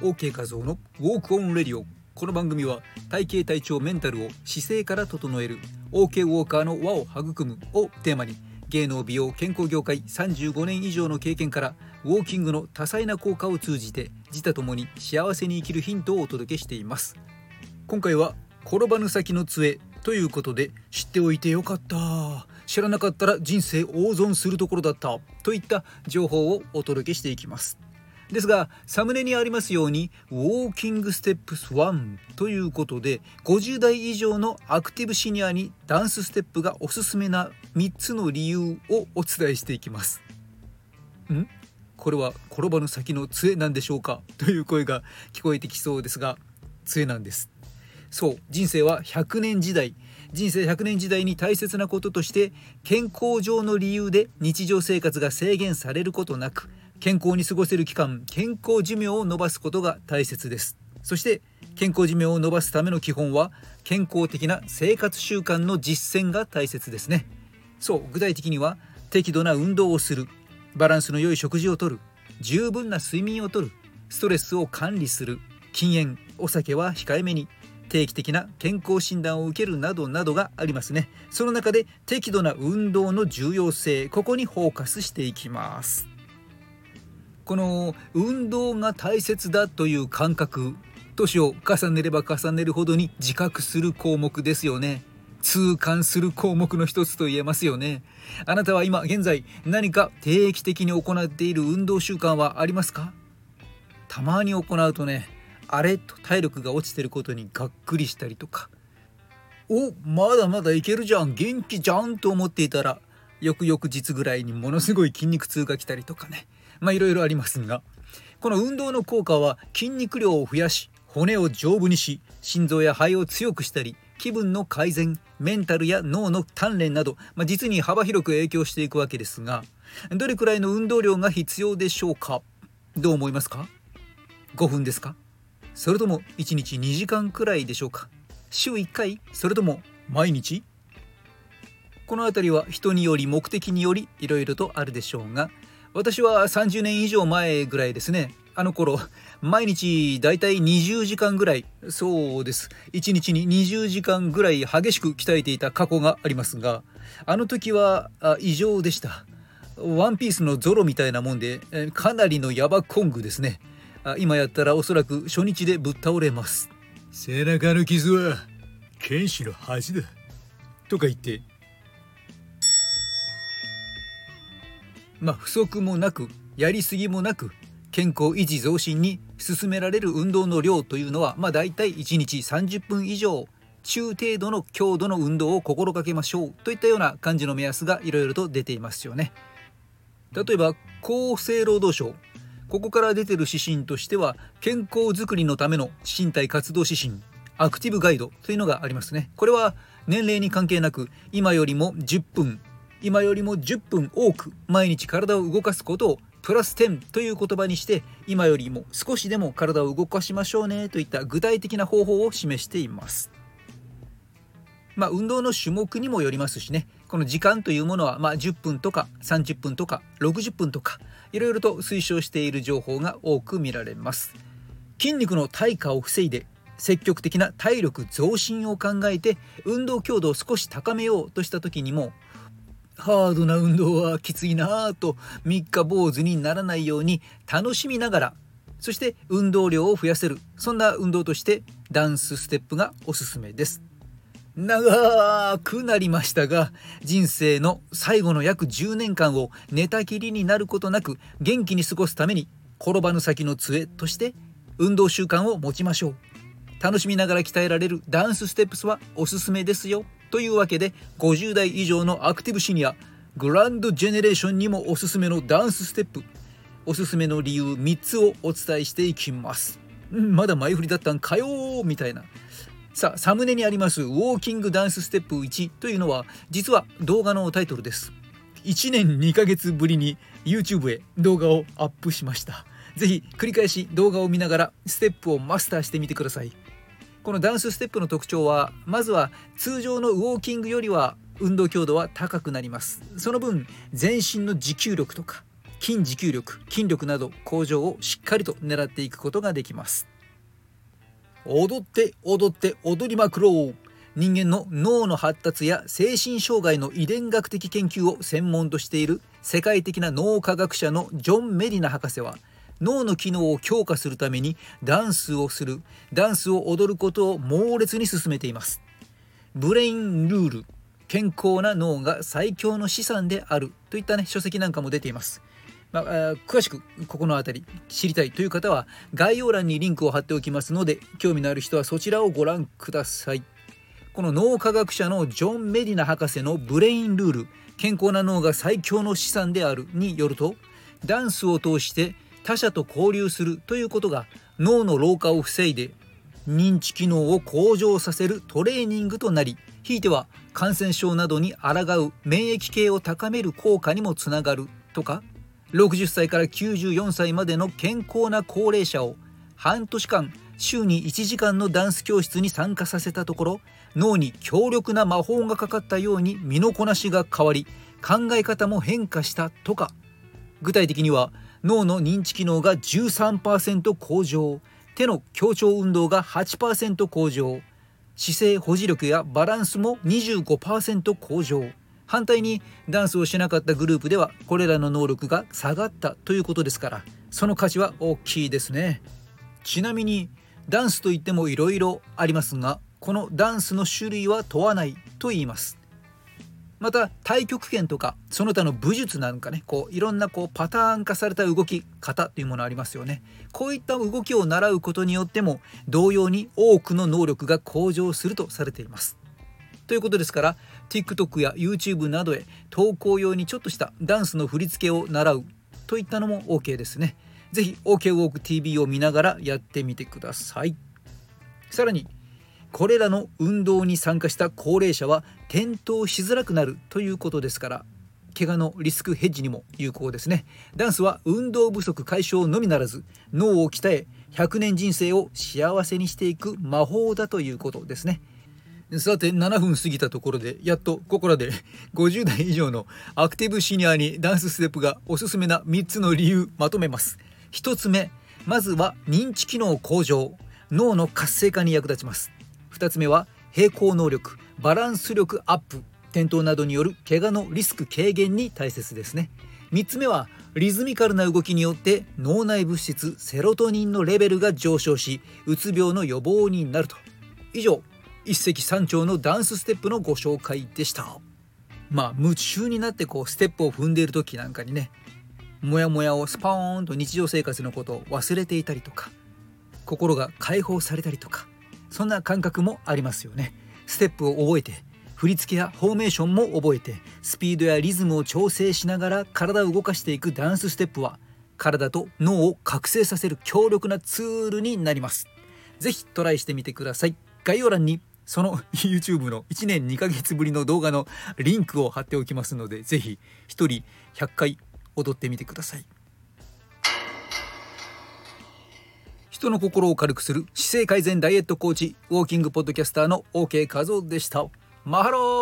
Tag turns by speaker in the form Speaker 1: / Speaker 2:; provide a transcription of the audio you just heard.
Speaker 1: OK 画像のウォークオンレディオ。この番組は体型体調メンタルを姿勢から整える OK ウォーカーの輪を育むをテーマに芸能美容健康業界35年以上の経験からウォーキングの多彩な効果を通じて自他ともに幸せに生きるヒントをお届けしています。今回は転ばぬ先の杖ということで知っておいてよかった。知らなかったら人生大損するところだった。といった情報をお届けしていきます。ですがサムネにありますようにウォーキングステップス1ということで50代以上のアクティブシニアにダンスステップがおすすめな3つの理由をお伝えしていきます。ん？これは転ばぬ先の杖なんでしょうか？という声が聞こえてきそうですが杖なんです。そう人生は100年時代。人生100年時代に大切なこととして健康上の理由で日常生活が制限されることなく健康に過ごせる期間健康寿命を延ばすことが大切です。そして健康寿命を延ばすための基本は健康的な生活習慣の実践が大切ですね。そう具体的には適度な運動をするバランスの良い食事をとる十分な睡眠をとるストレスを管理する禁煙お酒は控えめに定期的な健康診断を受けるなどなどがありますね。その中で適度な運動の重要性ここにフォーカスしていきます。この運動が大切だという感覚年を重ねれば重ねるほどに自覚する項目ですよね。痛感する項目の一つと言えますよね。あなたは今現在何か定期的に行っている運動習慣はありますか？たまに行うとねあれと体力が落ちてることにがっくりしたりとか。おまだまだいけるじゃん。元気じゃんと思っていたら翌々日ぐらいにものすごい筋肉痛が来たりとかね。まあいろいろありますがこの運動の効果は筋肉量を増やし骨を丈夫にし心臓や肺を強くしたり気分の改善メンタルや脳の鍛錬など、まあ、実に幅広く影響していくわけですがどれくらいの運動量が必要でしょうか？どう思いますか？5分ですか？それとも1日2時間くらいでしょうか？週1回？それとも毎日？この辺りは人により目的によりいろいろとあるでしょうが私は30年以上前ぐらいですね。あの頃毎日だいたい20時間ぐらいそうです。1日に20時間ぐらい激しく鍛えていた過去がありますがあの時は異常でした。ワンピースのゾロみたいなもんでかなりのヤバコングですね。今やったらおそらく初日でぶっ倒れます。
Speaker 2: 背中の傷は剣士の恥だ。
Speaker 1: とか言ってまあ、不足もなくやりすぎもなく健康維持増進に進められる運動の量というのは、まあ、大体1日30分以上中程度の強度の運動を心がけましょうといったような感じの目安がいろいろと出ていますよね。例えば厚生労働省ここから出てる指針としては健康づくりのための身体活動指針アクティブガイドというのがありますね。これは年齢に関係なく今よりも10分今よりも10分多く毎日体を動かすことをプラス10という言葉にして今よりも少しでも体を動かしましょうねといった具体的な方法を示しています。まあ、運動の種目にもよりますしねこの時間というものはまあ10分とか30分とか60分とかいろいろと推奨している情報が多く見られます筋肉の退化を防いで積極的な体力増進を考えて運動強度を少し高めようとした時にもハードな運動はきついなぁと三日坊主にならないように楽しみながらそして運動量を増やせるそんな運動としてダンスステップがおすすめです。長くなりましたが人生の最後の約10年間を寝たきりになることなく元気に過ごすために転ばぬ先の杖として運動習慣を持ちましょう。楽しみながら鍛えられるダンスステップスはおすすめですよ。というわけで50代以上のアクティブシニアグランドジェネレーションにもおすすめのダンスステップ。おすすめの理由3つをお伝えしていきます。うんまだ前振りだったんかよみたいな。さあサムネにありますウォーキングダンスステップ1というのは実は動画のタイトルです。1年2ヶ月ぶりに YouTube へ動画をアップしました。是非繰り返し動画を見ながらステップをマスターしてみてください。このダンスステップの特徴はまずは通常のウォーキングよりは運動強度は高くなります。その分全身の持久力とか筋持久力筋力など向上をしっかりと狙っていくことができます。踊って踊って踊りまくろう。人間の脳の発達や精神障害の遺伝学的研究を専門としている世界的な脳科学者のジョン・メディナ博士は脳の機能を強化するためにダンスをするダンスを踊ることを猛烈に進めています。ブレインルール健康な脳が最強の資産であるといったね書籍なんかも出ています。まあ、詳しくここの辺り知りたいという方は概要欄にリンクを貼っておきますので興味のある人はそちらをご覧ください。この脳科学者のジョン・メディナ博士のブレインルール健康な脳が最強の資産であるによるとダンスを通して他者と交流するということが脳の老化を防いで認知機能を向上させるトレーニングとなりひいては感染症などに抗う免疫系を高める効果にもつながるとか60歳から94歳までの健康な高齢者を半年間週に1時間のダンス教室に参加させたところ脳に強力な魔法がかかったように身のこなしが変わり考え方も変化したとか。具体的には脳の認知機能が13%向上手の協調運動が8%向上姿勢保持力やバランスも25%向上。反対にダンスをしなかったグループではこれらの能力が下がったということですからその価値は大きいですね。ちなみにダンスといってもいろいろありますがこのダンスの種類は問わないと言います。また太極拳とかその他の武術なんかねこういろんなこうパターン化された動き方というものありますよね。こういった動きを習うことによっても同様に多くの能力が向上するとされています。ということですから TikTok や YouTube などへ投稿用にちょっとしたダンスの振り付けを習うといったのも OK ですね。是非 OK ウォーク TV を見ながらやってみてください。さらにこれらの運動に参加した高齢者は転倒しづらくなるということですから怪我のリスクヘッジにも有効ですね。ダンスは運動不足解消のみならず脳を鍛え100年人生を幸せにしていく魔法だということですね。さて7分過ぎたところでやっとここらで50代以上のアクティブシニアにダンスステップがおすすめな3つの理由まとめます。1つ目まずは認知機能向上。脳の活性化に役立ちます。2つ目は平衡能力バランス力アップ転倒などによる怪我のリスク軽減に大切ですね。3つ目はリズミカルな動きによって脳内物質セロトニンのレベルが上昇しうつ病の予防になると。以上一石三鳥のダンスステップのご紹介でした。まあ夢中になってこうステップを踏んでいる時なんかにねモヤモヤをスパーンと日常生活のことを忘れていたりとか心が解放されたりとかそんな感覚もありますよね。ステップを覚えて振り付けやフォーメーションも覚えてスピードやリズムを調整しながら体を動かしていくダンスステップは体と脳を覚醒させる強力なツールになります。是非トライしてみてください。概要欄にその YouTube の1年2ヶ月ぶりの動画のリンクを貼っておきますので是非1人100回踊ってみてください。人の心を軽くする姿勢改善ダイエットコーチウォーキングポッドキャスターの OK 和夫でした。マハロー。